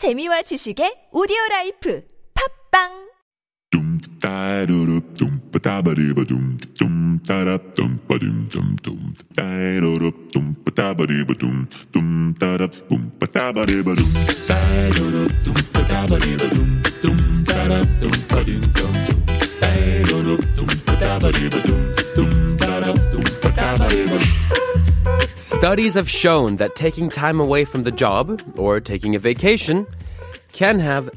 재미와 지식의 오디오 라이프 팝빵 Studies have shown that taking time away from the job or taking a vacation can have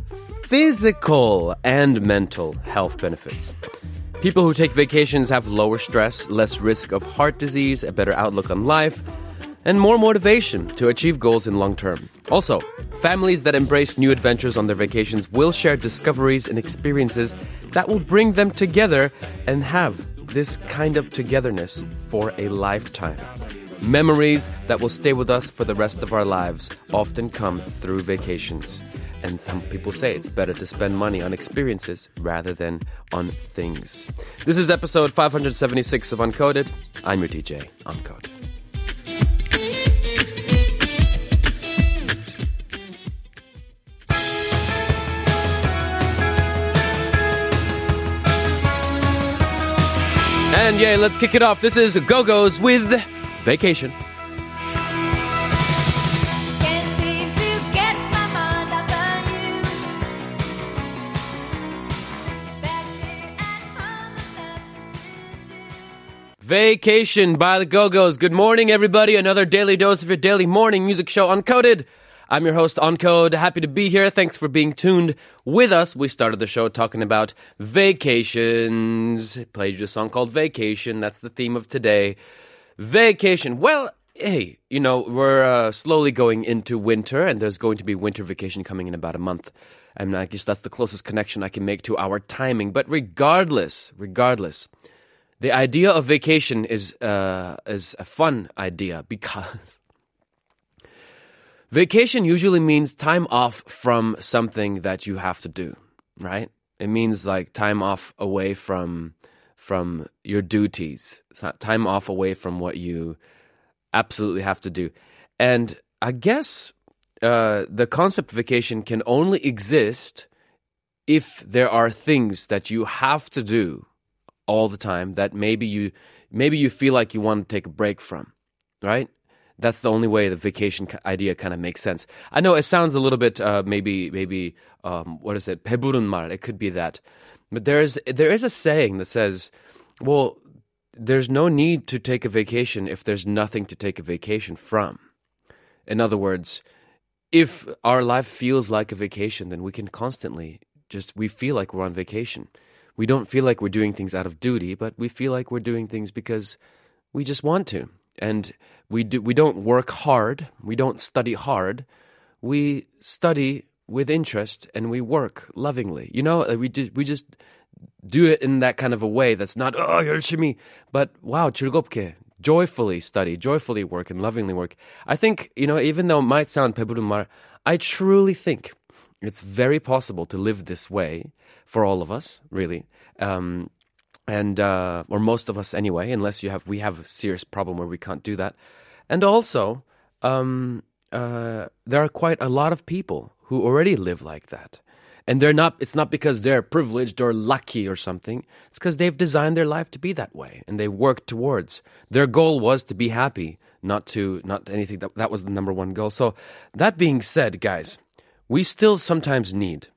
physical and mental health benefits. People who take vacations have lower stress, less risk of heart disease, a better outlook on life, and more motivation to achieve goals in long term. Also, families that embrace new adventures on their vacations will share discoveries and experiences that will bring them together and have this kind of togetherness for a lifetime. Memories that will stay with us for the rest of our lives often come through vacations. And some people say it's better to spend money on experiences rather than on things. This is episode 576 of Uncoded. I'm your DJ, Uncoded. And yeah, let's kick it off. This is Go Go's with Vacation. Can't seem to get my mind off on you. Back here at home, nothing to do. Vacation by the Go Go's. Good morning, everybody. Another daily dose of your daily morning music show, Uncoded. I'm your host, Uncode. Happy to be here. Thanks for being tuned with us. We started the show talking about vacations. Played you a song called Vacation. That's the theme of today. Vacation. Well, hey, you know, we're uh, slowly going into winter, and there's going to be winter vacation coming in about a month. And I guess that's the closest connection I can make to our timing. But regardless, regardless, the idea of vacation is uh, is a fun idea because vacation usually means time off from something that you have to do, right? It means like time off away from from your duties, time off away from what you absolutely have to do. And I guess uh, the concept vacation can only exist if there are things that you have to do all the time that maybe you maybe you feel like you want to take a break from, right? That's the only way the vacation ki- idea kind of makes sense. I know it sounds a little bit uh, maybe maybe um, what is it 배부른 말? It could be that, but there is there is a saying that says, well, there's no need to take a vacation if there's nothing to take a vacation from. In other words, if our life feels like a vacation, then we can constantly just we feel like we're on vacation. We don't feel like we're doing things out of duty, but we feel like we're doing things because we just want to. And we do we don't work hard, we don't study hard. We study with interest and we work lovingly. You know, uh, we just we just do it in that kind of a way that's not oh 열심히 but wow 즐겁게 joyfully study joyfully work and lovingly work i think you know even though it might sound 배부른 말 i truly think it's very possible to live this way for all of us really um, and uh, or most of us anyway unless you have we have a serious problem where we can't do that. And also um, uh, there are quite a lot of people who already live like that. And they're not it's not because they're privileged or lucky or something. It's because they've designed their life to be that way and they work towards. Their goal was to be happy not to not anything that that was the number one goal. So that being said guys we still sometimes need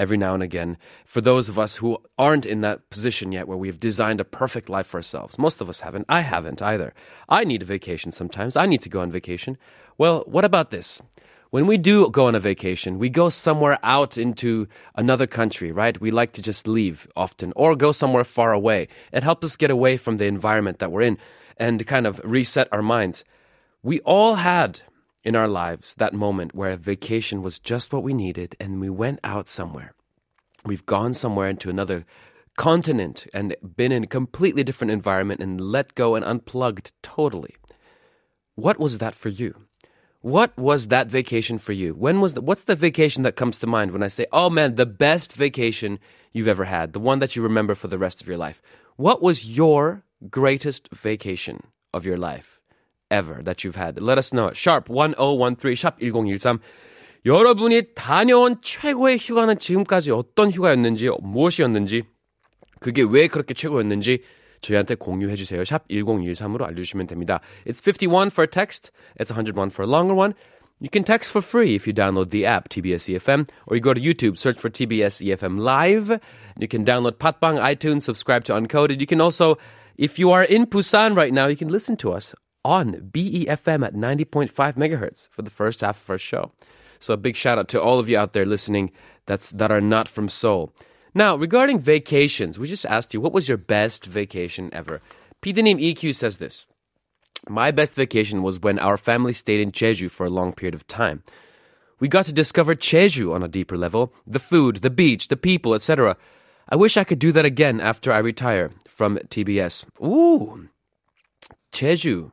every now and again for those of us who aren't in that position yet where we've designed a perfect life for ourselves. Most of us haven't. I haven't either. I need a vacation sometimes. I need to go on vacation. Well, what about this? When we do go on a vacation, we go somewhere out into another country, right? We like to just leave often or go somewhere far away. It helps us get away from the environment that we're in and kind of reset our minds. We all had in our lives that moment where a vacation was just what we needed and we went out somewhere. We've gone somewhere into another continent and been in a completely different environment and let go and unplugged totally. What was that for you? What was that vacation for you? When was the, what's the vacation that comes to mind when I say, "Oh man, the best vacation you've ever had, the one that you remember for the rest of your life?" What was your greatest vacation of your life ever that you've had? Let us know. Sharp 1013 sharp 1013 여러분이 다녀온 최고의 휴가는 지금까지 어떤 휴가였는지, 무엇이었는지, 그게 왜 그렇게 최고였는지 저희한테 공유해 주세요. 샵 1013으로 알려주시면 됩니다. It's 51 for text. It's 101 for a longer one. You can text for free if you download the app TBS EFM or you go to YouTube, search for TBS EFM Live. You can download Patbang, iTunes, subscribe to Uncoded. You can also, if you are in Busan right now, you can listen to us on BEFM at 90.5 megahertz for the first half of our show. So a big shout out to all of you out there listening that's that are not from Seoul. Now, regarding vacations, we just asked you what was your best vacation ever. 님 EQ says this. My best vacation was when our family stayed in Jeju for a long period of time. We got to discover Jeju on a deeper level, the food, the beach, the people, etc. I wish I could do that again after I retire from TBS. Ooh, Jeju,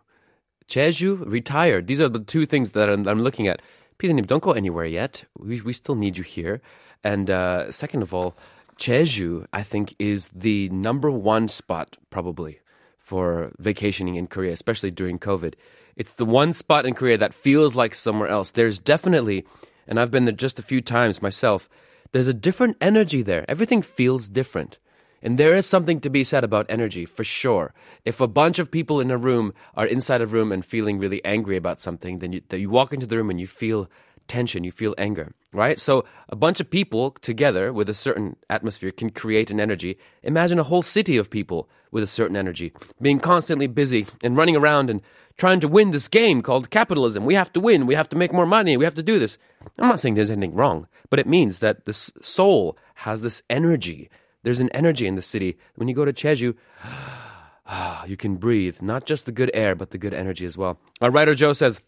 Jeju, retired. These are the two things that I'm, I'm looking at. Peter님, don't go anywhere yet. We, we still need you here. And uh, second of all, Jeju, I think, is the number one spot probably for vacationing in Korea, especially during COVID. It's the one spot in Korea that feels like somewhere else. There's definitely, and I've been there just a few times myself, there's a different energy there. Everything feels different. And there is something to be said about energy, for sure. If a bunch of people in a room are inside a room and feeling really angry about something, then you, then you walk into the room and you feel tension, you feel anger, right? So a bunch of people together with a certain atmosphere can create an energy. Imagine a whole city of people with a certain energy being constantly busy and running around and trying to win this game called capitalism. We have to win. We have to make more money. We have to do this. I'm not saying there's anything wrong, but it means that the soul has this energy. There's an energy in the city. When you go to Jeju, you can breathe not just the good air, but the good energy as well. Our writer Joe says,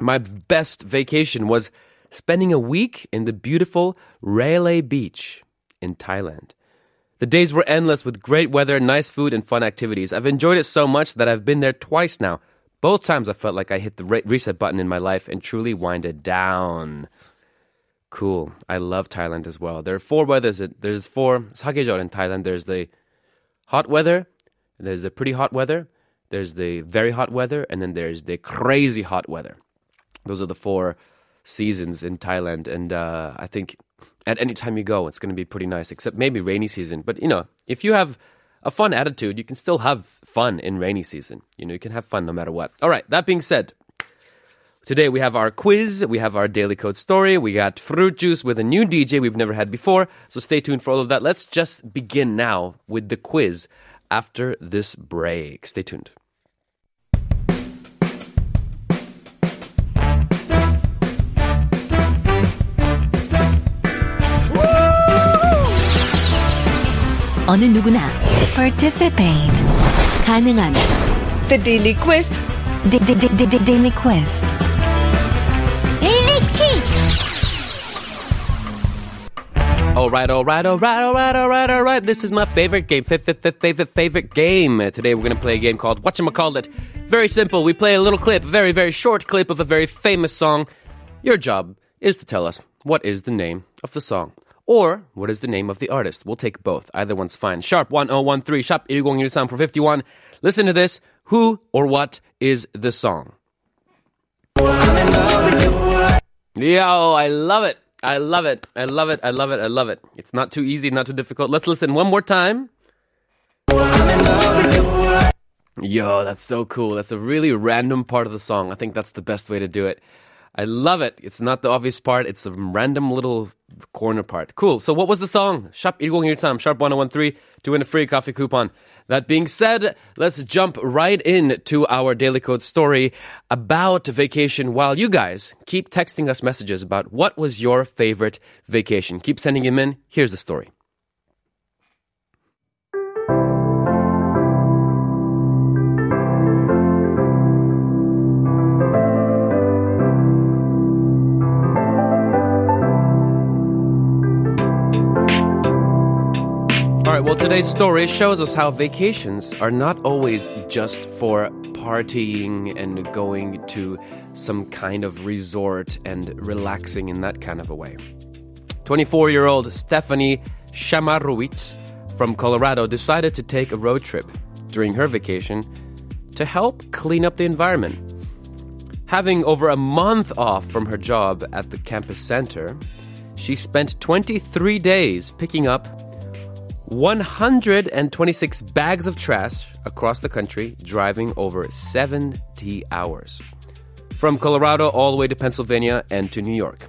My best vacation was spending a week in the beautiful Railay Beach in Thailand. The days were endless with great weather, nice food, and fun activities. I've enjoyed it so much that I've been there twice now. Both times I felt like I hit the re- reset button in my life and truly winded down. Cool. I love Thailand as well. There are four weathers. There's four sakejol in Thailand. There's the hot weather. There's the pretty hot weather. There's the very hot weather, and then there's the crazy hot weather. Those are the four seasons in Thailand, and uh, I think at any time you go, it's going to be pretty nice. Except maybe rainy season. But you know, if you have a fun attitude, you can still have fun in rainy season. You know, you can have fun no matter what. All right. That being said. Today we have our quiz, we have our daily code story, we got fruit juice with a new DJ we've never had before. So stay tuned for all of that. Let's just begin now with the quiz after this break. Stay tuned. 어느 누구나 participate 가능한 The Daily Quiz. D- D- D- D- D- daily quiz All right, all right, all right, all right, all right, all right. This is my favorite game, f- f- f- favorite, favorite game. Today we're to play a game called Whatchamacallit. Very simple. We play a little clip, a very, very short clip of a very famous song. Your job is to tell us what is the name of the song. Or what is the name of the artist? We'll take both. Either one's fine. Sharp 1013, sharp 1013 for 51. Listen to this. Who or what is the song? Yo, I love it. I love it. I love it. I love it. I love it. It's not too easy, not too difficult. Let's listen one more time. Yo, that's so cool. That's a really random part of the song. I think that's the best way to do it. I love it. It's not the obvious part. It's a random little corner part. Cool. So what was the song? Sharp 1013, sharp 1013 to win a free coffee coupon. That being said, let's jump right in to our Daily Code story about vacation while you guys keep texting us messages about what was your favorite vacation. Keep sending them in. Here's the story. All right, well, today's story shows us how vacations are not always just for partying and going to some kind of resort and relaxing in that kind of a way. 24 year old Stephanie Shamarowitz from Colorado decided to take a road trip during her vacation to help clean up the environment. Having over a month off from her job at the campus center, she spent 23 days picking up 126 bags of trash across the country, driving over 70 hours. From Colorado all the way to Pennsylvania and to New York.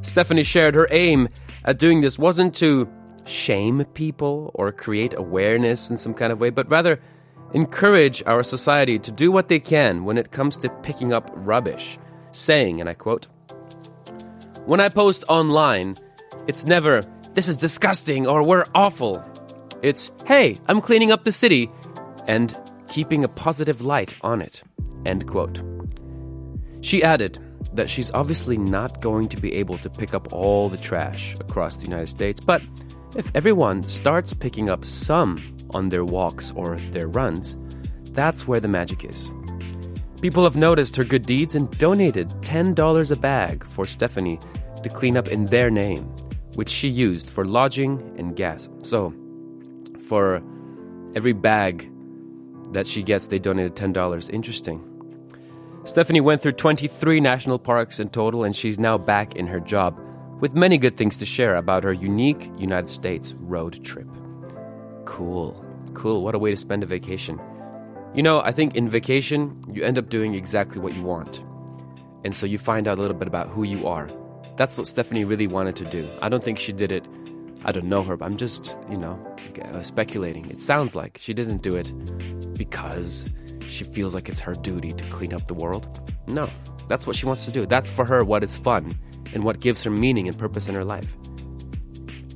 Stephanie shared her aim at doing this wasn't to shame people or create awareness in some kind of way, but rather encourage our society to do what they can when it comes to picking up rubbish, saying, and I quote, When I post online, it's never, this is disgusting or we're awful. It's, hey, I'm cleaning up the city and keeping a positive light on it. End quote. She added that she's obviously not going to be able to pick up all the trash across the United States, but if everyone starts picking up some on their walks or their runs, that's where the magic is. People have noticed her good deeds and donated $10 a bag for Stephanie to clean up in their name, which she used for lodging and gas. So, for every bag that she gets, they donated $10. Interesting. Stephanie went through 23 national parks in total, and she's now back in her job with many good things to share about her unique United States road trip. Cool. Cool. What a way to spend a vacation. You know, I think in vacation, you end up doing exactly what you want. And so you find out a little bit about who you are. That's what Stephanie really wanted to do. I don't think she did it. I don't know her, but I'm just, you know, uh, speculating. It sounds like she didn't do it because she feels like it's her duty to clean up the world. No, that's what she wants to do. That's for her what is fun and what gives her meaning and purpose in her life.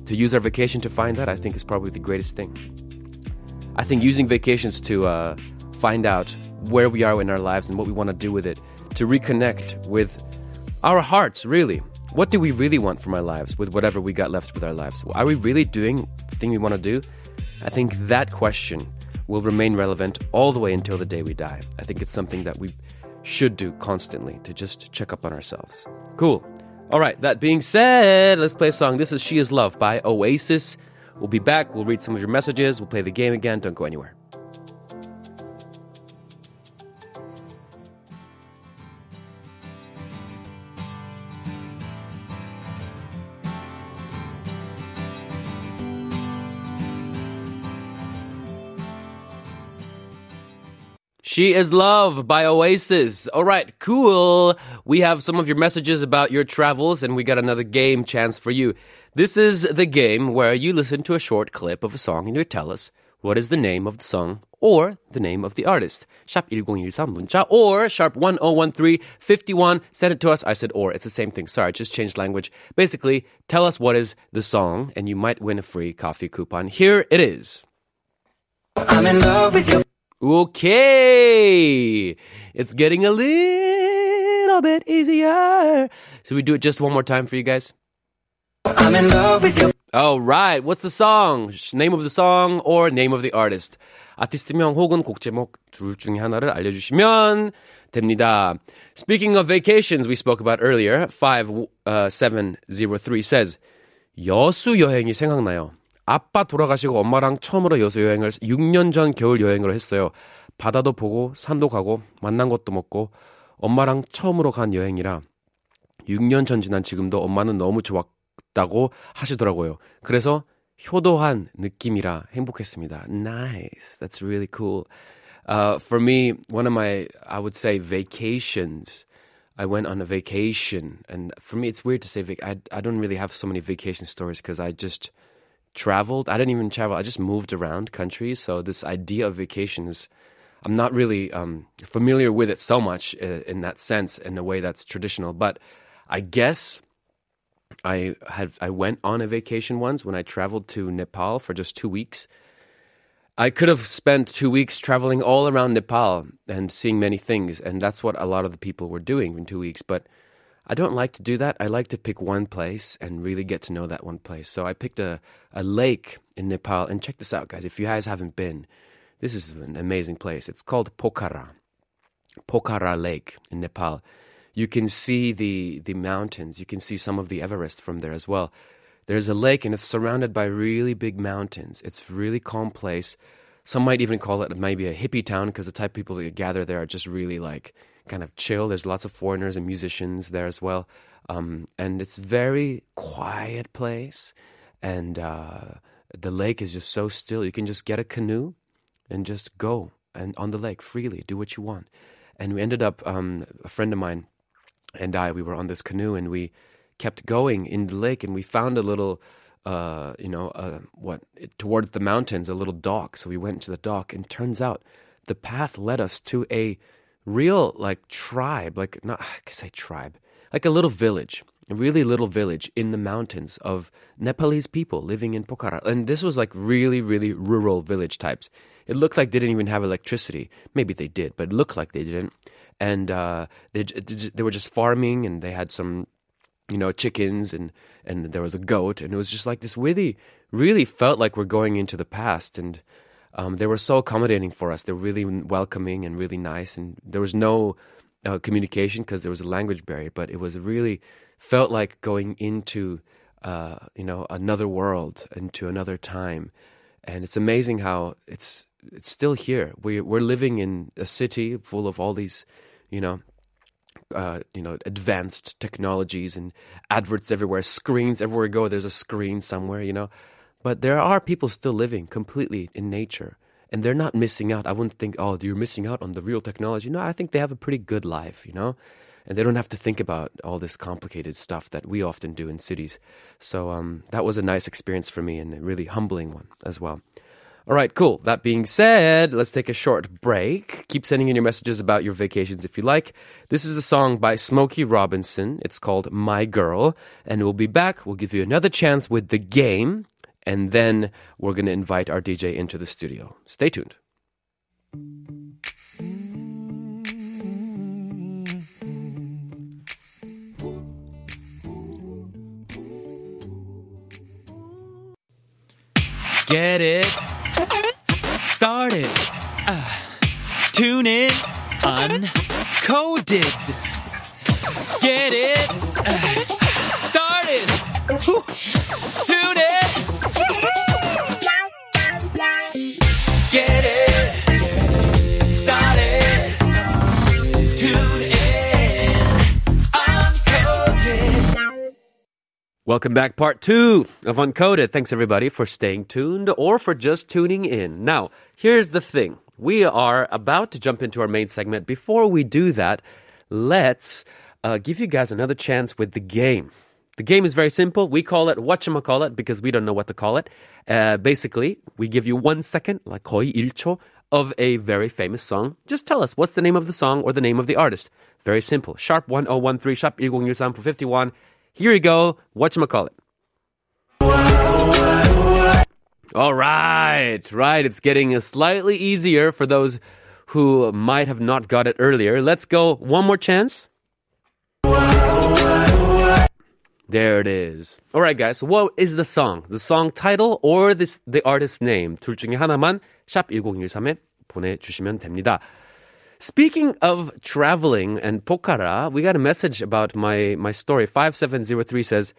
To use our vacation to find that, I think, is probably the greatest thing. I think using vacations to uh, find out where we are in our lives and what we want to do with it, to reconnect with our hearts, really. What do we really want from our lives with whatever we got left with our lives? Are we really doing the thing we want to do? I think that question will remain relevant all the way until the day we die. I think it's something that we should do constantly to just check up on ourselves. Cool. All right, that being said, let's play a song. This is She Is Love by Oasis. We'll be back. We'll read some of your messages. We'll play the game again. Don't go anywhere. She is Love by Oasis. All right, cool. We have some of your messages about your travels, and we got another game chance for you. This is the game where you listen to a short clip of a song and you tell us what is the name of the song or the name of the artist. Sharp 1013 문자 or sharp 1013 51. Send it to us. I said or. It's the same thing. Sorry, just changed language. Basically, tell us what is the song and you might win a free coffee coupon. Here it is. Okay. It's getting a little bit easier. Should we do it just one more time for you guys? I'm in love with you. All right. What's the song? Name of the song or name of the artist? 아티스트명 혹은 곡 제목 둘 중에 하나를 알려주시면 됩니다. Speaking of vacations we spoke about earlier, 5703 says, 여수 여행이 생각나요. 아빠 돌아가시고 엄마랑 처음으로 여수 여행을 6년 전 겨울 여행으로 했어요. 바다도 보고 산도 가고 만난 것도 먹고 엄마랑 처음으로 간 여행이라 6년 전 지난 지금도 엄마는 너무 좋았다고 하시더라고요. 그래서 효도한 느낌이라 행복했습니다. Nice. That's really cool. Uh, for me, one of my, I would say, vacations. I went on a vacation, and for me, it's weird to say vac- I I don't really have so many vacation stories because I just traveled. I didn't even travel. I just moved around countries. So this idea of vacations, I'm not really um, familiar with it so much uh, in that sense, in a way that's traditional. But I guess I had I went on a vacation once when I traveled to Nepal for just two weeks. I could have spent two weeks traveling all around Nepal and seeing many things, and that's what a lot of the people were doing in two weeks. But I don't like to do that. I like to pick one place and really get to know that one place. So I picked a, a lake in Nepal, and check this out, guys. If you guys haven't been, this is an amazing place. It's called Pokhara, Pokhara Lake in Nepal. You can see the the mountains. You can see some of the Everest from there as well. There's a lake and it's surrounded by really big mountains. It's a really calm place. Some might even call it maybe a hippie town because the type of people that gather there are just really like kind of chill. There's lots of foreigners and musicians there as well. Um, and it's very quiet place. And uh, the lake is just so still. You can just get a canoe and just go and on the lake freely, do what you want. And we ended up, um, a friend of mine and I, we were on this canoe and we kept going in the lake and we found a little, uh, you know, uh, what, towards the mountains, a little dock. So we went to the dock and turns out the path led us to a real, like, tribe, like, not, I can say tribe, like a little village. A really little village in the mountains of Nepalese people living in Pokhara. And this was like really, really rural village types. It looked like they didn't even have electricity. Maybe they did, but it looked like they didn't. And uh, they, they were just farming and they had some you know, chickens and and there was a goat, and it was just like this really, really felt like we're going into the past, and um, they were so accommodating for us. They were really welcoming and really nice, and there was no uh, communication because there was a language barrier, but it was really felt like going into uh, you know another world, into another time, and it's amazing how it's it's still here. We we're living in a city full of all these, you know, uh, you know, advanced technologies and adverts everywhere, screens everywhere you go. There's a screen somewhere, you know. But there are people still living completely in nature, and they're not missing out. I wouldn't think, oh, you're missing out on the real technology. No, I think they have a pretty good life, you know, and they don't have to think about all this complicated stuff that we often do in cities. So um, that was a nice experience for me and a really humbling one as well. All right, cool. That being said, let's take a short break. Keep sending in your messages about your vacations if you like. This is a song by Smokey Robinson. It's called My Girl. And we'll be back. We'll give you another chance with the game. And then we're going to invite our DJ into the studio. Stay tuned. Get it? Started. Uh, tune in. Uncoded. Get it? Uh, Welcome back, part two of Uncoded. Thanks everybody for staying tuned or for just tuning in. Now, here's the thing. We are about to jump into our main segment. Before we do that, let's uh, give you guys another chance with the game. The game is very simple. We call it whatchamacallit because we don't know what to call it. Uh, basically, we give you one second, like 거의 1초, of a very famous song. Just tell us what's the name of the song or the name of the artist. Very simple. Sharp 1013, sharp 1013 for 51. Here you go. Whatchamacallit. All right, right. It's getting slightly easier for those who might have not got it earlier. Let's go one more chance. There it is. All right, guys. What is the song? The song title or this the artist name? 둘 중에 하나만 샵 1013에 보내주시면 됩니다. Speaking of traveling and Pokhara, we got a message about my my story. 5703 says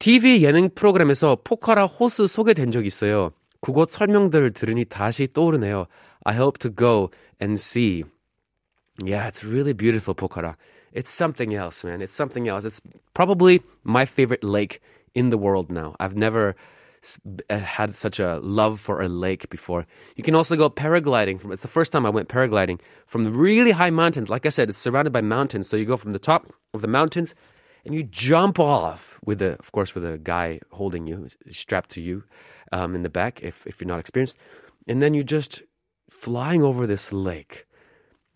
TV 예능 프로그램에서 포카라 호수 소개된 적 있어요. 그곳 설명들 들으니 다시 떠오르네요. I hope to go and see. Yeah, it's really beautiful, Pokhara. It's something else, man. It's something else. It's probably my favorite lake in the world now. I've never s- uh, had such a love for a lake before. You can also go paragliding from it's the first time I went paragliding from the really high mountains. Like I said, it's surrounded by mountains. So you go from the top of the mountains and you jump off with a of course with a guy holding you strapped to you um, in the back if if you're not experienced. And then you're just flying over this lake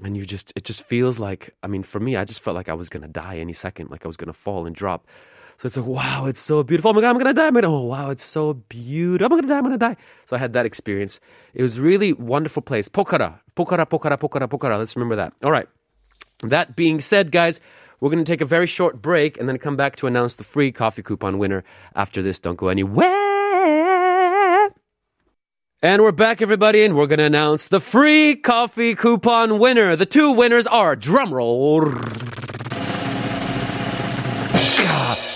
and you just it just feels like i mean for me i just felt like i was gonna die any second like i was gonna fall and drop so it's like wow it's so beautiful. Oh my god i'm gonna die I'm gonna, oh wow it's so beautiful. I'm gonna die i'm gonna die. So i had that experience. It was really wonderful place. Pokhara pokhara pokhara pokhara pokhara. Let's remember that. All right. That being said guys we're going to take a very short break and then come back to announce the free coffee coupon winner after this. Don't go anywhere. And we're back, everybody, and we're going to announce the free coffee coupon winner. The two winners are drumroll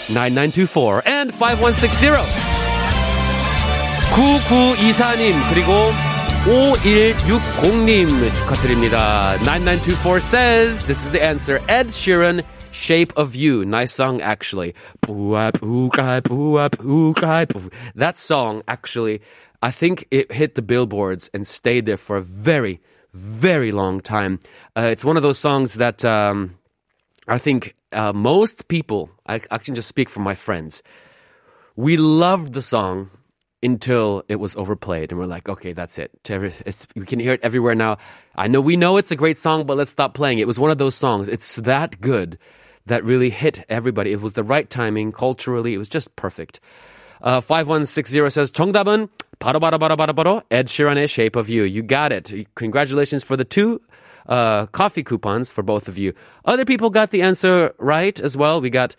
9924 and 5160. 9924님, 그리고 5160님 축하드립니다. 9924 says this is the answer. Ed Sheeran, Shape of You. Nice song actually. Boo-up, ooh-kai, boo-up, ooh-kai, boo. That song actually, I think it hit the billboards and stayed there for a very, very long time. Uh, it's one of those songs that um, I think uh, most people, I, I can just speak for my friends, we loved the song until it was overplayed and we're like okay that's it it's, we can hear it everywhere now i know we know it's a great song but let's stop playing it was one of those songs it's that good that really hit everybody it was the right timing culturally it was just perfect uh, 5160 says 정답은 바로 바로 바로 바로 바로 Ed Sheeran의 Shape of You you got it congratulations for the two uh, coffee coupons for both of you other people got the answer right as well we got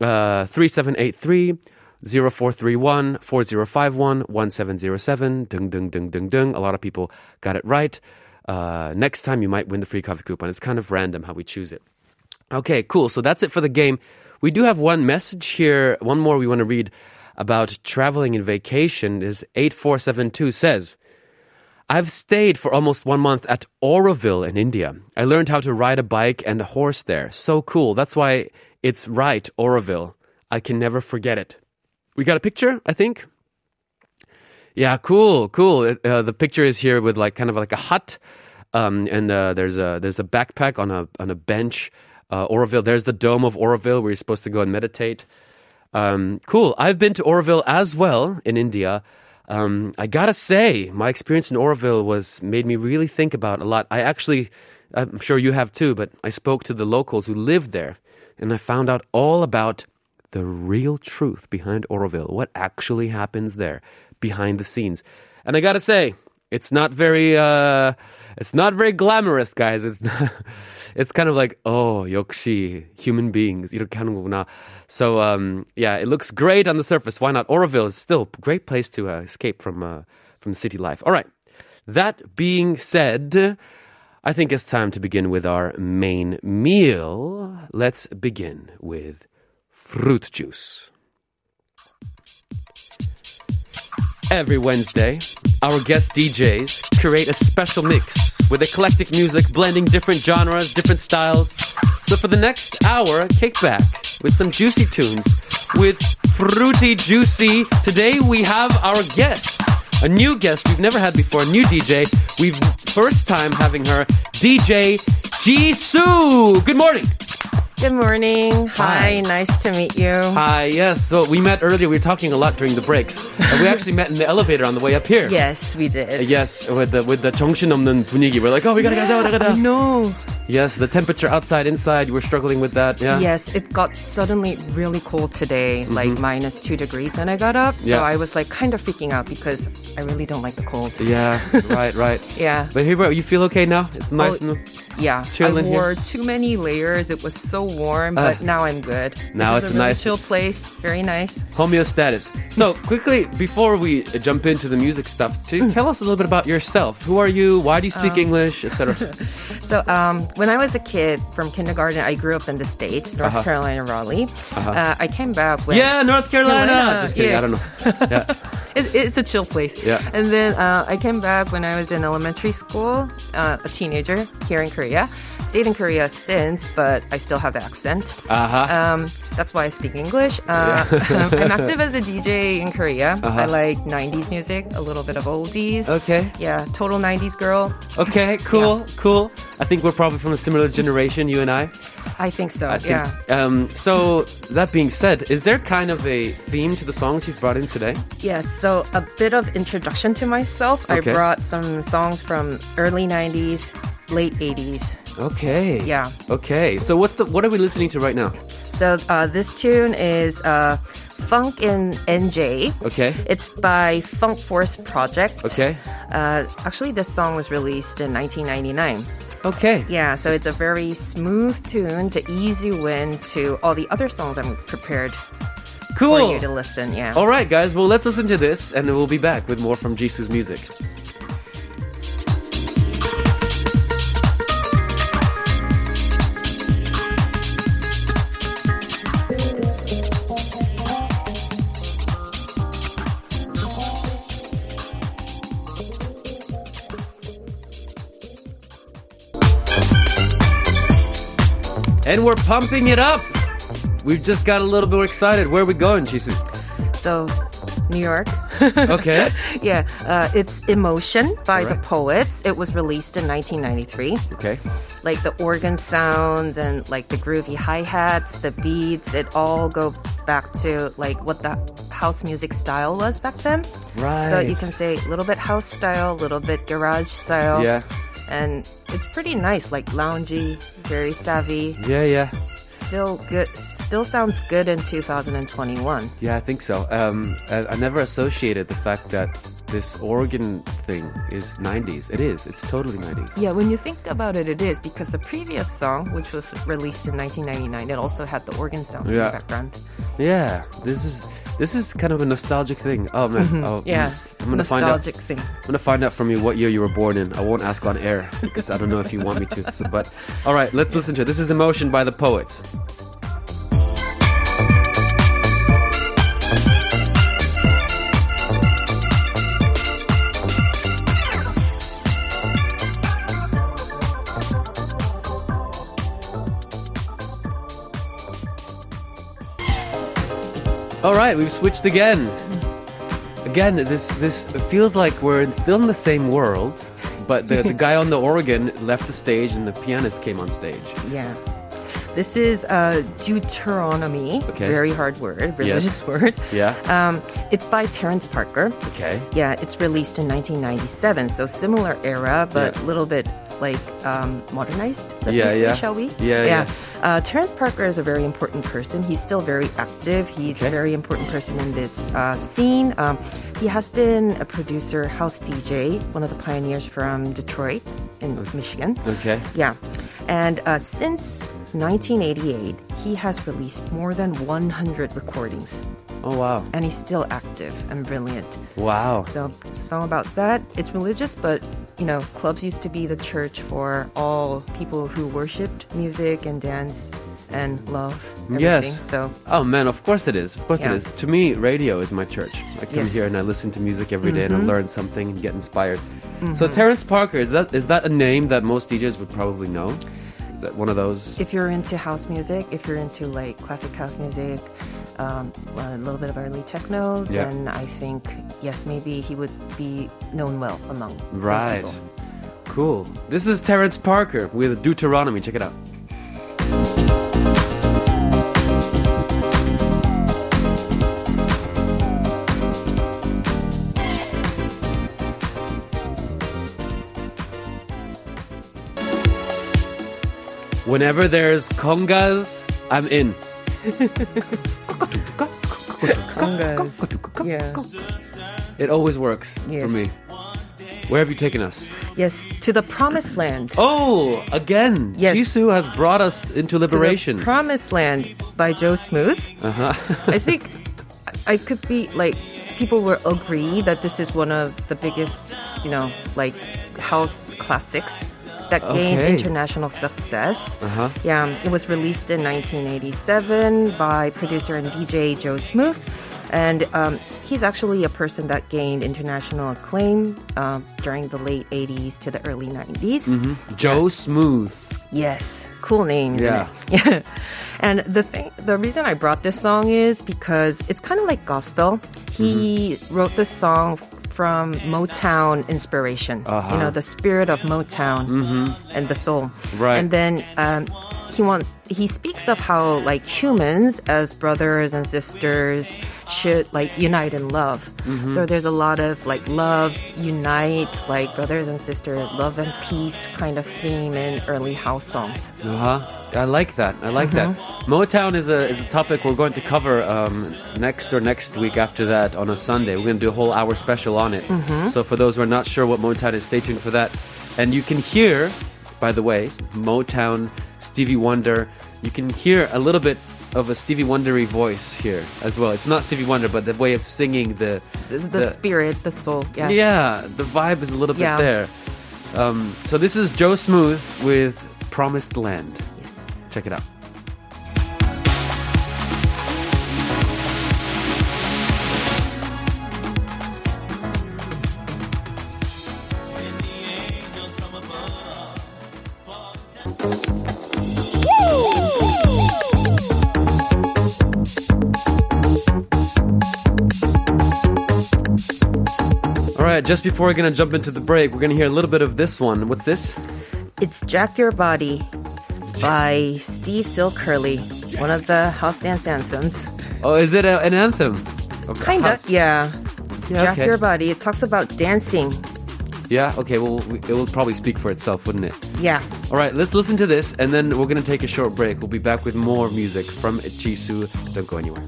uh, 3783 0431 4051 1707 dung dung dung dung dung. A lot of people got it right. Uh, next time you might win the free coffee coupon. It's kind of random how we choose it. Okay, cool. So that's it for the game. We do have one message here, one more we want to read about traveling in vacation is 8472 says, I've stayed for almost one month at Auroville in India. I learned how to ride a bike and a horse there. So cool. That's why it's right, Auroville. I can never forget it. We got a picture, I think. Yeah, cool, cool. Uh, the picture is here with like kind of like a hut, um, and uh, there's a there's a backpack on a on a bench. Uh, Auroville. There's the dome of Auroville where you're supposed to go and meditate. Um, cool. I've been to Auroville as well in India. Um, I gotta say, my experience in Auroville was made me really think about a lot. I actually, I'm sure you have too, but I spoke to the locals who lived there, and I found out all about the real truth behind Auroville, what actually happens there behind the scenes. And I gotta say, it's not very uh it's not very glamorous, guys. It's not, it's kind of like, oh, yokshi, human beings 이렇게 하는구나. So um yeah, it looks great on the surface. Why not? Auroville is still a great place to uh, escape from uh, from city life. All right. That being said, I think it's time to begin with our main meal. Let's begin with fruit juice. Every Wednesday, our guest DJs create a special mix with eclectic music blending different genres, different styles. So for the next hour, kick back with some juicy tunes with Fruity Juicy. Today we have our guest, a new guest we've never had before, a new DJ. We've first time having her, DJ Jisoo. Good morning. Good morning. Hi. Hi. Nice to meet you. Hi, yes. So we met earlier. We were talking a lot during the breaks. Uh, we actually met in the elevator on the way up here. Yes, we did. Uh, Yes, with the with the 정신없는 분위기. We're like, oh, we gotta go, gotta go. No. Yes, the temperature outside, inside, we're struggling with that. Yeah. Yes, it got suddenly really cold today, like minus two degrees when I got up. Mm-hmm. Yeah. So I was like kind of freaking out because I really don't like the cold. Yeah. Right. Right. Yeah. But here, you feel okay now? It's nice. Oh, and- Yeah. Chill I in here. wore too many layers. It was so warm, but Uh, now I'm good. now it's a really nice. chill place. Very nice. homeostasis. So quickly, before we jump into the music stuff, to tell us a little bit about yourself. Who are you? Why do you speak Um, English, etc. So, um, when I was a kid from kindergarten, I grew up in the States, North Uh-huh. Carolina, Raleigh. uh I came back when. yeah, North Carolina. Carolina, Just kidding. yeah. I don't know. Yeah. It, it's a chill place. Yeah. And then uh, I came back when I was in elementary school, uh, a teenager here in Korea. Stayed in Korea since, but I still have the accent. Uh huh. Um, that's why I speak English. Uh, I'm active as a DJ in Korea. I like 90s music, a little bit of oldies. Uh-huh. Okay. Yeah, total 90s girl. Okay. Cool. Cool. I think we're probably from a similar generation, you and I. I think so. I think. yeah. Um, so that being said, is there kind of a theme to the songs you've brought in today? Yes, so a bit of introduction to myself. Okay. I brought some songs from early 90s, late 80s. Okay. Yeah. Okay. So what's the what are we listening to right now? So uh, this tune is uh, Funk in NJ. Okay. It's by Funk Force Project. Okay. Uh, actually, this song was released in 1999. Okay. Yeah, so it's a very smooth tune to ease you into all the other songs I'm prepared cool. for you to listen. Yeah. All right, guys. Well, let's listen to this, and we'll be back with more from Jisoo's music. And we're pumping it up. We've just got a little bit excited. Where are we going, Jisoo? So, New York. Okay. yeah, uh, it's Emotion by the Poets. It was released in 1993. Okay. Like the organ sounds and like the groovy hi hats, the beats, it all goes back to like what the house music style was back then. Right. So you can say a little bit house style, a little bit garage style. Yeah. And it's pretty nice, like loungy, very savvy. Yeah, yeah. Still good. Still sounds good in 2021. Yeah, I think so. Um, I, I never associated the fact that this organ thing is 90s. It is. It's totally 90s. Yeah, when you think about it, it is because the previous song, which was released in 1999, it also had the organ sounds in the background. Yeah, this is this is kind of a nostalgic thing. Oh man, mm-hmm. oh, Yeah, mm. I'm gonna find out. nostalgic thing. I'm gonna find out from you what year you were born in. I won't ask on air because I don't know if you want me to. So, but all right, let's listen to it. This is "Emotion" by the Poets. All right, we've switched again. Again, this this feels like we're in, still in the same world, but the, the guy on the organ left the stage and the pianist came on stage. Yeah. This is uh, Deuteronomy. Okay. Very hard word, religious word. Yeah. Um, it's by Terrence Parker. Okay. Yeah, it's released in 1997, so similar era, but a Yeah. little bit like um, modernized. Yeah, say, yeah. Shall we? Yeah, yeah. Uh, Terrence Parker is a very important person. He's still very active. He's Okay. a very important person in this uh, scene. Um, he has been a producer, house DJ, one of the pioneers from Detroit in Michigan. Okay. Yeah. And uh, since 1988, he has released more than 100 recordings. Oh wow. And he's still active and brilliant. Wow. So it's a song about that. It's religious, but you know, clubs used to be the church for all people who worshipped music and dance and love everything. Yes. So Oh man, of course it is. Of course Yeah. it is. To me, radio is my church. I come Yes. Mm-hmm. here and I listen to music every day and I learn something and get inspired. So Terrence Parker is that is that a name that most DJs would probably know? One of those? if you're into house music, if you're into like classic house music, um, a little bit of early techno, Yeah. then I think yes, maybe he would be known well among Right. Cool. This is Terrence Parker with Deuteronomy. Check it out. Whenever there's congas, I'm in. Congas. It always works Yes. for me. Where have you taken us? Yes, to the promised land. Oh, again. Yes. Jisoo has brought us into liberation. Promised Land by Joe Smooth. uh-huh. I think I could be like people will agree that this is one of the biggest, you know, like house classics that gained Okay. international success. Uh-huh. Yeah, it was released in 1987 by producer and DJ Joe Smooth. And um, he's actually a person that gained international acclaim um, during the late 80s to the early 90s. Joe Smooth. Yes, cool name. Yeah. Yeah. and the thing, the reason I brought this song is because it's kind of like gospel. He Mm-hmm. wrote this song from Motown inspiration. Uh-huh. You know, the spirit of Motown and the soul. Right. And then um, he want he speaks of how like humans as brothers and sisters should like unite in love. Mm-hmm. So there's a lot of like love, unite, like brothers and sisters, love and peace kind of theme in early house songs. Uh-huh. I like that. I like that. Mm-hmm. Motown is a is a topic we're going to cover um, next or next week after that on a Sunday. We're going to do a whole hour special on it. Mm-hmm. So for those who are not sure what Motown is, stay tuned for that. And you can hear, by the way, Motown, Stevie Wonder. You can hear a little bit of a Stevie Wondery voice here as well. It's not Stevie Wonder, but the way of singing the The, the spirit, the soul. Yeah. yeah, the vibe is a little bit Yeah. there. Um, so this is Joe Smooth with Promised Land. Check it out. Right, just before we're gonna jump into the break, we're gonna hear a little bit of this one. What's this? It's Jack Your Body by Steve Silk Hurley, one of the house dance anthems. Oh, is it a, an anthem? Okay. Kind of, yeah. Yeah, Jack okay. Your Body. It talks about dancing. Yeah. Okay. Well, it will probably speak for itself, wouldn't it? Yeah. All right, let's listen to this, and then we're gonna take a short break. We'll be back with more music from Jisoo. Don't go anywhere.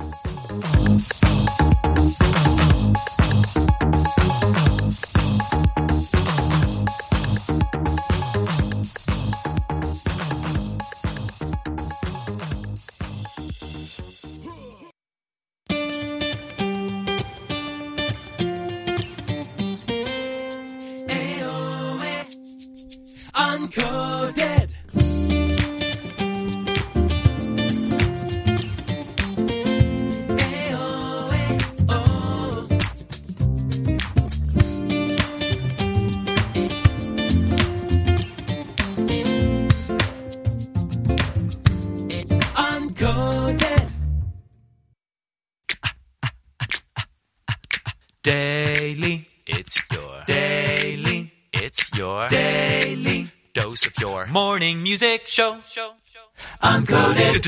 Morning music show. show, show. Uncoded.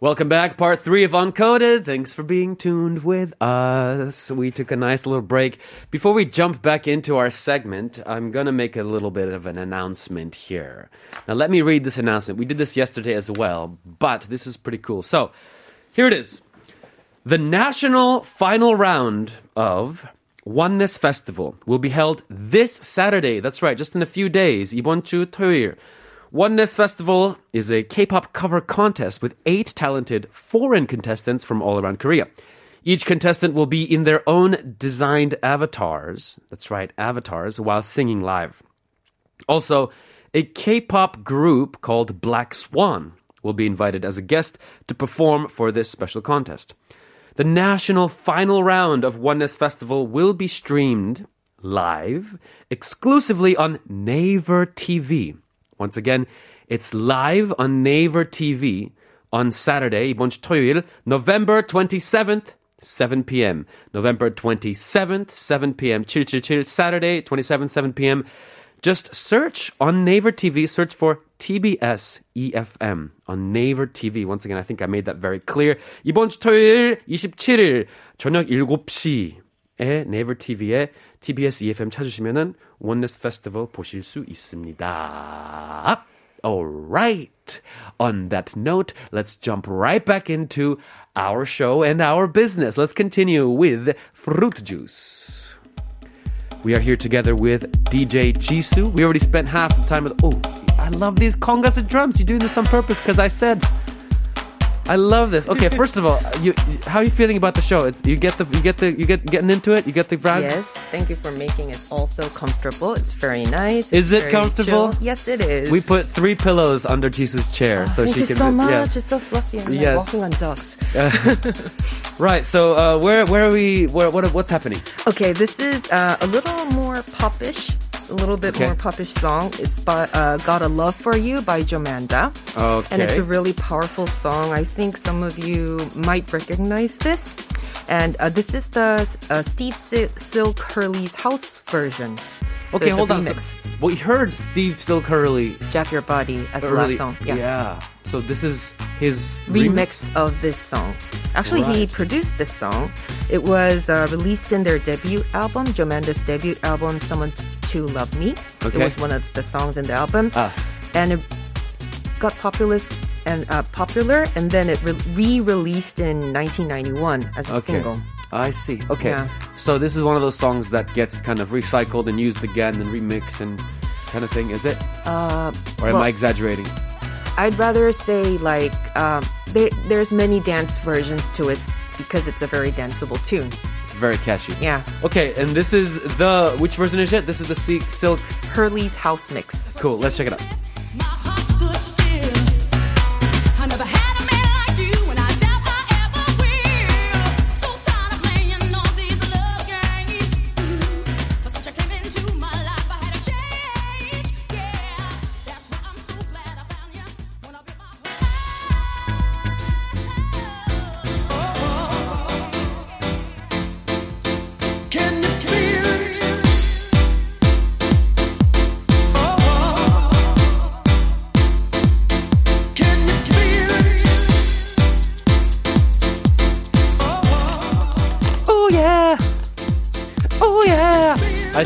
Welcome back, part three of Uncoded. Thanks for being tuned with us. We took a nice little break. Before we jump back into our segment, I'm gonna make a little bit of an announcement here. Now, let me read this announcement. We did this yesterday as well, but this is pretty cool. So, here it is. The national final round of Oneness Festival will be held this Saturday. That's right, just in a few days. 이번 주 토요일. Oneness Festival is a K-pop cover contest with eight talented foreign contestants from all around Korea. Each contestant will be in their own designed avatars. That's right, avatars, while singing live. Also, a K-pop group called Black Swan will be invited as a guest to perform for this special contest. The national final round of Oneness Festival will be streamed live exclusively on Naver TV. Once again, it's live on Naver TV on Saturday, 이번 주 토요일, November 27th, 7 p.m. November 27th, 7 p.m. 777, Saturday, 27th, 7 p.m. Just search on Naver TV, search for TBS EFM on Naver TV. Once again, I think I made that very clear. 이번 주 토요일 27일 저녁 7시에 Naver TV에 TBS EFM 찾으시면은 원네스 페스티벌 보실 수 있습니다. Alright. On that note, let's jump right back into our show and our business. Let's continue with fruit juice. We are here together with DJ Jisoo. We already spent half the time with. Oh, I love these congas and drums. You're doing this on purpose because I said. I love this. Okay, first of all, you, how are you feeling about the show? It's, you get the you get the you get getting into it. You get the vibe. Yes, thank you for making it also comfortable. It's very nice. Is it comfortable? chill. Yes, it is. We put three pillows under Jisoo's chair so Thank she you can. so much. yeah. It's so fluffy. I'm like Yes. walking on ducks. Right. So uh, where where are we? Where, what what's happening? Okay, this is uh, a little more popish, a little bit Okay. more popish song. It's by uh, "Got a Love for You" by Jomanda, Okay. and it's a really powerful song. I think some of you might recognize this. And uh, this is the uh, Steve Sil- Silk Hurley's house version. So okay, hold on. So, remix. we heard Steve Silk Hurley Jack Your Body as the early. last song. Yeah. So this is his remix of this song. Actually, he produced this song. It was uh, released in their debut album, Jomanda's debut album, Someone to Love Me. Okay. It was one of the songs in the album. Ah. And it got popular and uh, popular, and then it re- re-released in 1991 as a Okay. single. I see. Okay. Yeah. So this is one of those songs that gets kind of recycled and used again and remixed and kind of thing, is it? Uh, Or am well- I exaggerating? I'd rather say like um, they, there's many dance versions to it because it's a very danceable tune. It's very catchy. Yeah, Okay, and this is the which version is it? This is the Silk Silk. Hurley's house mix. Cool. Let's check it out.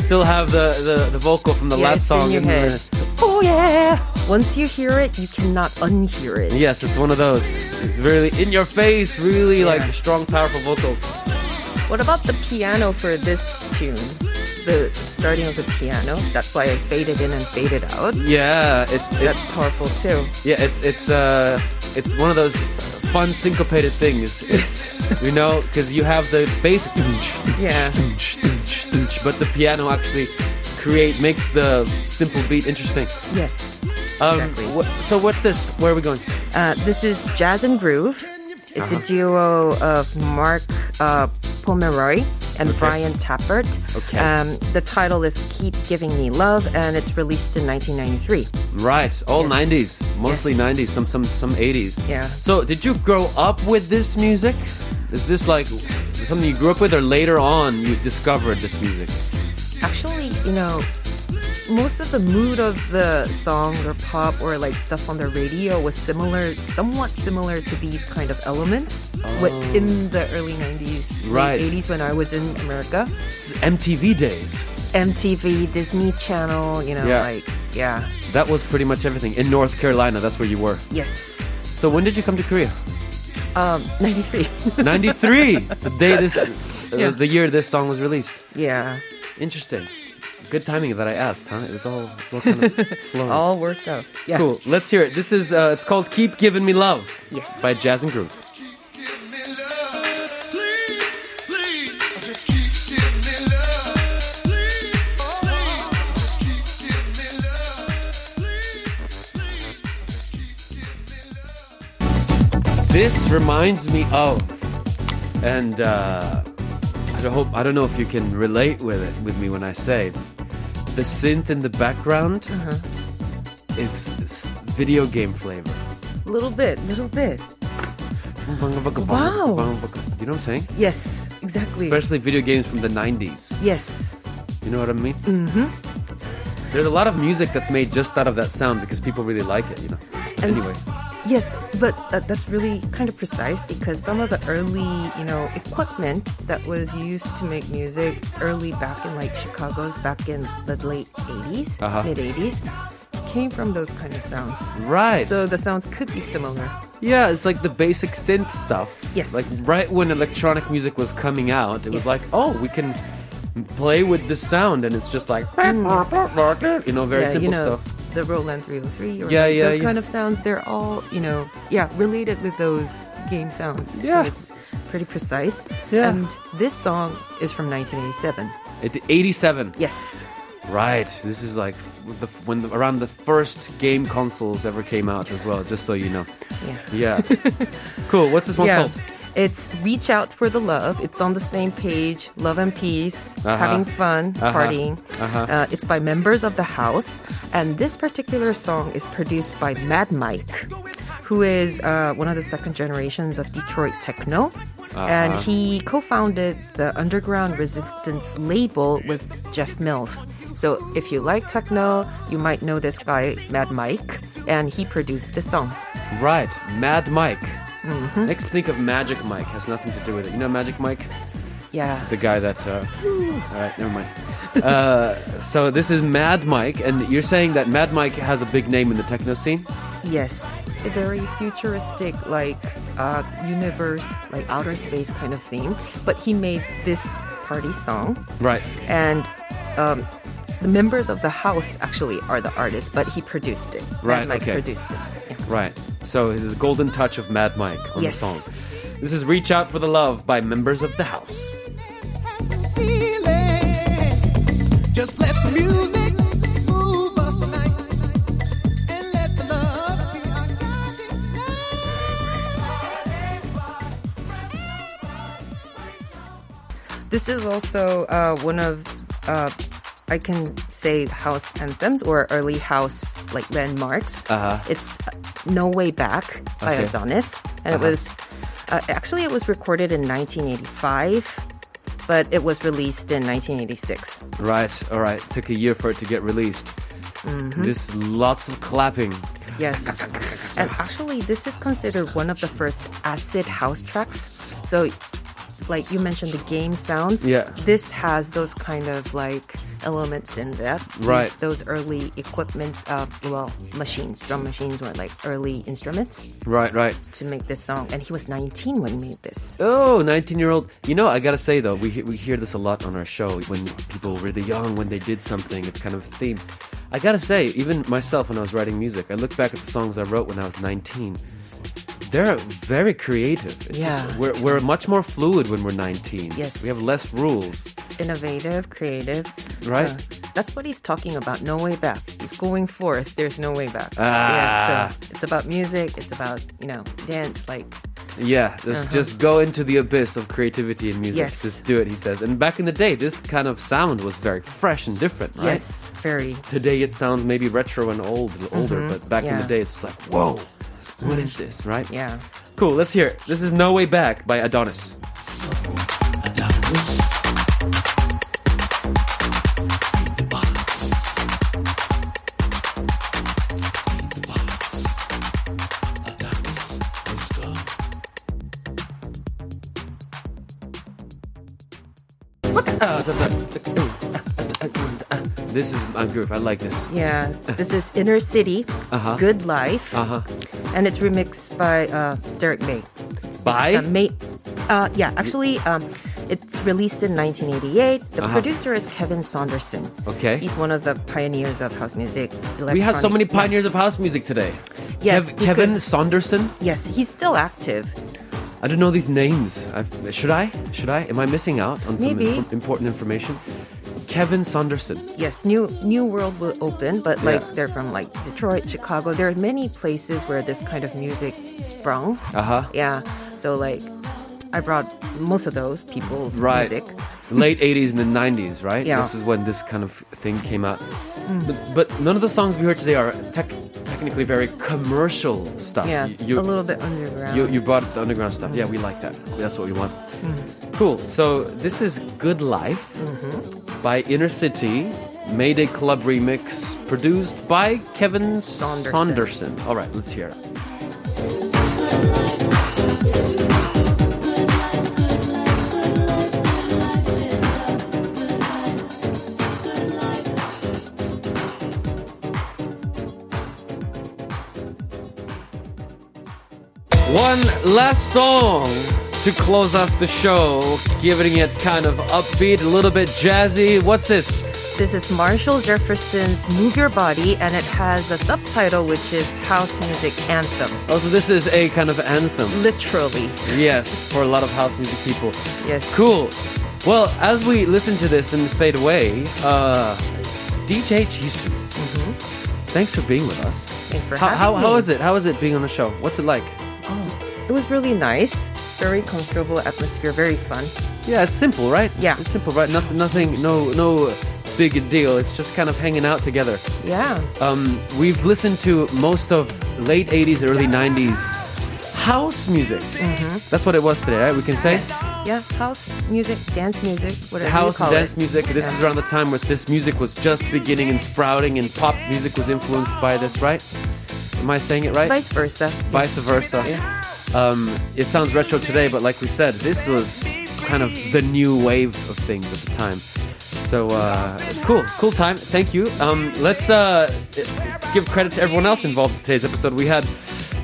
Still have the, the, the vocal from the Yeah, last in song. your in the- Oh yeah! Once you hear it, you cannot unhear it. Yes, it's one of those. It's really in your face, really like strong, powerful vocals. What about the piano for this tune? The starting of the piano. That's why I faded in and faded out. Yeah, it, it, That's powerful too. yeah, it's it's uh, it's one of those fun syncopated things. It's, you know, because you have the basic, Yeah. but the piano actually create makes the simple beat interesting. Yes. Um, Exactly. wha- so what's this? Where are we going? Uh, this is Jazz and Groove. It's a duo of Mark uh, Pomeroy and Brian Tappert. Okay. Um, the title is Keep Giving Me Love, and it's released in 1993. Right, all Yes. 90s, mostly Yes. 90s, some some some 80s. Yeah. So, did you grow up with this music? Is this like something you grew up with, or later on you discovered this music? Actually, you know, most of the mood of the song or pop or like stuff on the radio was similar, somewhat similar to these kind of elements wi- in the early 90s, late Oh. Right. 80s when I was in America. MTV days. MTV, Disney Channel, you know, Yeah. like, yeah. That was pretty much everything in North Carolina. That's where you were. Yes. So when did you come to Korea? Um, 93. 93. the day this, uh, Yeah. the year this song was released. yeah. Interesting. Good timing that I asked, huh? It was all, it was all kind of flowing. All worked out. Yeah. Cool. Let's hear it. This is uh, it's called "Keep Giving Me Love" Yes. by Jazz and Groove. This reminds me of, and uh, I don't hope I don't know if you can relate with it with me when I say the synth in the background is, is video game flavor. Little bit, little bit. Wow. You know what I'm saying? Yes, exactly. Especially video games from the 90s. yes. You know what I mean? Mm-hmm. There's a lot of music that's made just out of that sound because people really like it, you know? And- anyway. Yes, but that, that's really kind of precise because some of the early, you know, equipment that was used to make music early back in like Chicago's back in the late 80s, Uh-huh. mid 80s, came from those kind of sounds. Right. So the sounds could be similar. yeah, it's like the basic synth stuff. Yes. Like right when electronic music was coming out, it was like, oh, we can play with the sound and it's just like, you know, very yeah, simple you know, stuff. the Roland 303 or Yeah, like yeah, those yeah. kind of sounds, they're all, you know, yeah, related with those game sounds. Yeah. So it's pretty precise. Yeah. And this song is from 1987. It, 87. Yes. Right. This is like the, when the, around the first game consoles ever came out as well, just so you know. Yeah. Yeah. cool. What's this one yeah. called? It's Reach Out for the Love. It's on the same page. Love and peace, Uh-huh. having fun, Uh-huh. partying. Uh-huh. Uh, it's by members of the house. And this particular song is produced by Mad Mike, who is uh, one of the second generations of Detroit techno. And Uh-huh. he co founded the Underground Resistance label with Jeff Mills. So if you like techno, you might know this guy, Mad Mike. And he produced this song. Right. Mad Mike. Mm-hmm. Next, think of Magic Mike. Has nothing to do with it. You know Magic Mike? Yeah. The guy that. Uh, all right, never mind. Uh, so this is Mad Mike, and you're saying that Mad Mike has a big name in the techno scene? Yes, a very futuristic, like uh, universe, like outer space kind of theme. But he made this party song, Right. and um, the members of the house actually are the artists, but he produced it. Right, Mad Mike okay. produced this. Yeah. Right. So the golden touch of Mad Mike on Yes. the song. This is Reach Out for the Love by members of the house. Just let the music move us tonight and let the love be our guiding This is also uh, one of, uh, I can say, house anthems or early house like landmarks. Uh-huh. It's No Way Back by Okay. Adonis, and Uh-huh. it was uh, actually it was recorded in 1985, but it was released in 1986. Right. All right. Took a year for it to get released. Mm-hmm. This lots of clapping. Yes, and actually, this is considered one of the first acid house tracks. So, like you mentioned, the game sounds. Yeah. This has those kind of like elements in that. Right. Those, those early equipments, uh, well, machines, drum machines were like early instruments Right, right. to make this song. And he was 19 when he made this. Oh, 19 year old. You know, I gotta say though, we, we hear this a lot on our show when people were really young, when they did something, it's kind of a theme. I gotta say, even myself when I was writing music, I look back at the songs I wrote when I was 19. They're very creative. It's Yeah. just- we're, we're much more fluid when we're 19. Yes. We have less rules. Innovative, creative. Right. Uh, that's what he's talking about. No way back. He's going forth. There's no way back. Ah. Yeah, so it's about music. It's about, you know, dance. Like, Yeah, just just go into the abyss of creativity and music. Uh-huh. Yes. Just do it, he says. And back in the day, this kind of sound was very fresh and different, right? yes, very. Today it sounds maybe retro and old, older, but back in the Mm-hmm. day it's like, whoa, what is this, right? Yeah. Cool, let's hear it. This is No Way Back by Adonis. This is my groove. I like this. Yeah. This is Inner City, Uh-huh. Good Life. Uh huh. And it's remixed by uh, Derrick May. By? Uh, May uh, yeah, actually, um, it's released in 1988. The Uh-huh. producer is Kevin Saunderson. Okay. He's one of the pioneers of house music. We have so many yeah. pioneers of house music today. Yes, Kev- Kevin Saunderson. Yes, he's still active. I don't know these names. I, should I? Should I? Am I missing out on some Maybe. inf- important information? Kevin Saunderson. Yes, new new world will open, but like Yeah. they're from like Detroit, Chicago. There are many places where this kind of music sprung. Uh huh. Yeah, so like I brought most of those people's Right. music. Late 80s and the 90s, right? Yeah. This is when this kind of thing came out. Mm. But, but none of the songs we heard today are tech technically very commercial stuff. Yeah, You, a little bit underground. you, you brought the underground stuff. Yeah, mm. we like that. That's what we want. Mm. Cool. So this is Good Life mm-hmm. By Inner City, Mayday Club remix, produced by Kevin Saunderson. Saunderson. All right, let's hear it. One last song to close off the show, giving it kind of upbeat, a little bit jazzy. What's this? This is Marshall Jefferson's "Move Your Body," and it has a subtitle which is "House Music Anthem." Oh, so this is a kind of anthem. Literally, Yes, for a lot of house music people. yes. Cool. Well, as we listen to this and fade away, uh, DJ Jisoo, thanks for being with us. Thanks for How, having how, me. how is it? How is it being on the show? What's it like? It was really nice, very comfortable atmosphere, very fun. Yeah, it's simple, right? Yeah. it's simple, right? Nothing, nothing, no, no big deal. It's just kind of hanging out together. Yeah, Um, we've listened to most of late 80s, early 90s house music. That's what it was today, right? We can say yeah. House music, dance music, whatever house you call dance it. music. This is around the time where this music was just beginning and sprouting, and pop music was influenced by this, right? Am I saying it right? Vice versa. Vice versa. Um, it sounds retro today, but like we said, this was kind of the new wave of things at the time. So uh, cool, cool time. Thank you. Um, let's uh, give credit to everyone else involved in today's episode. We had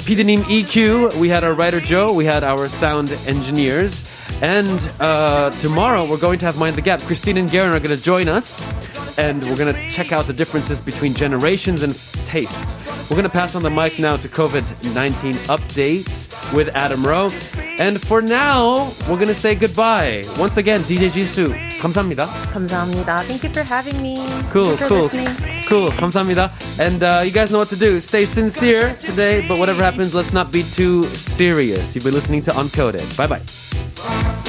Pseudonym EQ, we had our writer Joe, we had our sound engineers, and uh, tomorrow we're going to have Mind the Gap. Christine and Garen are going to join us, and we're going to check out the differences between generations and tastes. We're going to pass on the mic now to COVID 19 updates with Adam Rowe. And for now, we're going to say goodbye. Once again, DJ Jisoo, 감사합니다. 감사합니다. Thank you for having me. Cool, Thank you for cool, listening. cool. 감사합니다. And uh, you guys know what to do. Stay sincere today, but whatever happens, let's not be too serious. You've been listening to Uncoded. Bye bye.